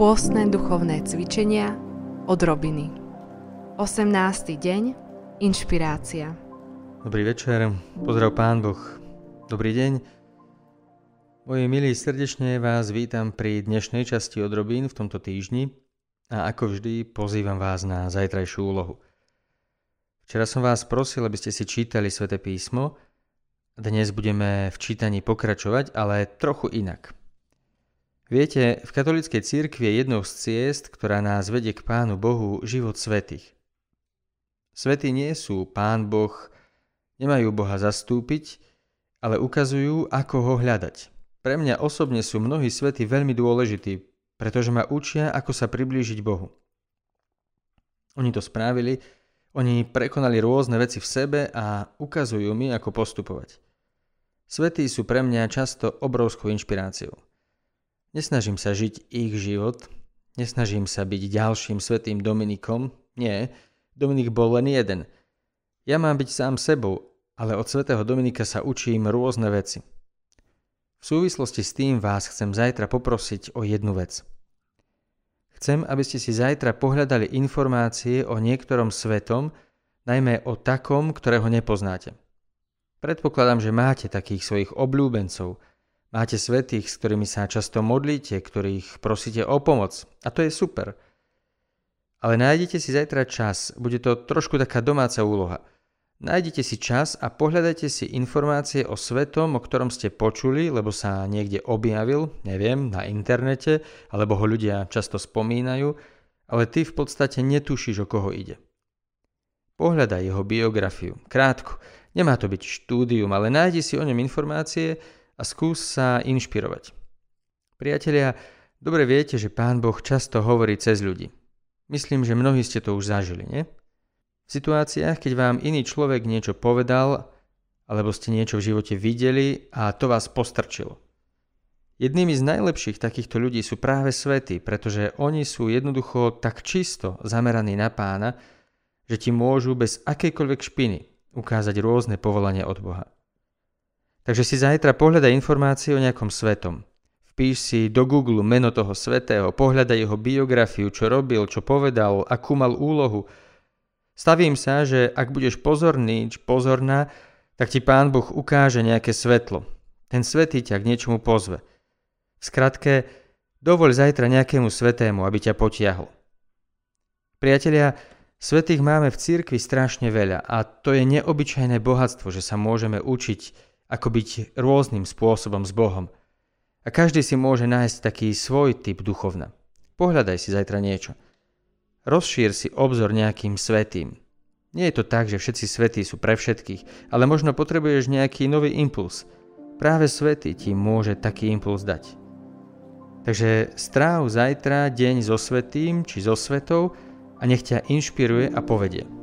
Pôstne duchovné cvičenia od Robiny 18. deň Inšpirácia Dobrý večer, pozdrav Pán Boh. Dobrý deň. Moji milí, srdečne vás vítam pri dnešnej časti odrobín v tomto týždni a ako vždy pozývam vás na zajtrajšiu úlohu. Včera som vás prosil, aby ste si čítali sväté písmo. Dnes budeme v čítaní pokračovať, ale trochu inak – Viete, v katolíckej cirkvi je jednou z ciest, ktorá nás vedie k Pánu Bohu, život svetých. Svety nie sú Pán Boh, nemajú Boha zastúpiť, ale ukazujú, ako ho hľadať. Pre mňa osobne sú mnohí svety veľmi dôležití, pretože ma učia, ako sa priblížiť Bohu. Oni to spravili, oni prekonali rôzne veci v sebe a ukazujú mi, ako postupovať. Svetí sú pre mňa často obrovskou inšpiráciou. Nesnažím sa žiť ich život, nesnažím sa byť ďalším svetým Dominikom, nie, Dominik bol len jeden. Ja mám byť sám sebou, ale od svetého Dominika sa učím rôzne veci. V súvislosti s tým vás chcem zajtra poprosiť o jednu vec. Chcem, aby ste si zajtra pohľadali informácie o niektorom svetom, najmä o takom, ktorého nepoznáte. Predpokladám, že máte takých svojich obľúbencov – Máte svetých, s ktorými sa často modlíte, ktorých prosíte o pomoc. A to je super. Ale nájdete si zajtra čas, bude to trošku taká domáca úloha. Nájdete si čas a pohľadajte si informácie o svetom, o ktorom ste počuli, lebo sa niekde objavil, neviem, na internete, alebo ho ľudia často spomínajú, ale ty v podstate netušíš, o koho ide. Pohľadaj jeho biografiu, krátko. Nemá to byť štúdium, ale nájdi si o ňom informácie, a skús sa inšpirovať. Priatelia, dobre viete, že Pán Boh často hovorí cez ľudí. Myslím, že mnohí ste to už zažili, nie? V situáciách, keď vám iný človek niečo povedal, alebo ste niečo v živote videli a to vás postrčilo. Jednými z najlepších takýchto ľudí sú práve svety, pretože oni sú jednoducho tak čisto zameraní na pána, že ti môžu bez akejkoľvek špiny ukázať rôzne povolania od Boha. Takže si zajtra pohľadaj informácie o nejakom svetom. Vpíš si do Google meno toho svetého, pohľadaj jeho biografiu, čo robil, čo povedal, akú mal úlohu. Stavím sa, že ak budeš pozorný či pozorná, tak ti Pán Boh ukáže nejaké svetlo. Ten svetý ťa k niečomu pozve. Skratke, dovoľ zajtra nejakému svetému, aby ťa potiahol. Priatelia, svetých máme v cirkvi strašne veľa a to je neobyčajné bohatstvo, že sa môžeme učiť ako byť rôznym spôsobom s Bohom. A každý si môže nájsť taký svoj typ duchovna. Pohľadaj si zajtra niečo. Rozšír si obzor nejakým svetým. Nie je to tak, že všetci svetí sú pre všetkých, ale možno potrebuješ nejaký nový impuls. Práve svetý ti môže taký impuls dať. Takže stráv zajtra deň so svetým či so svetou a nech ťa inšpiruje a povedie.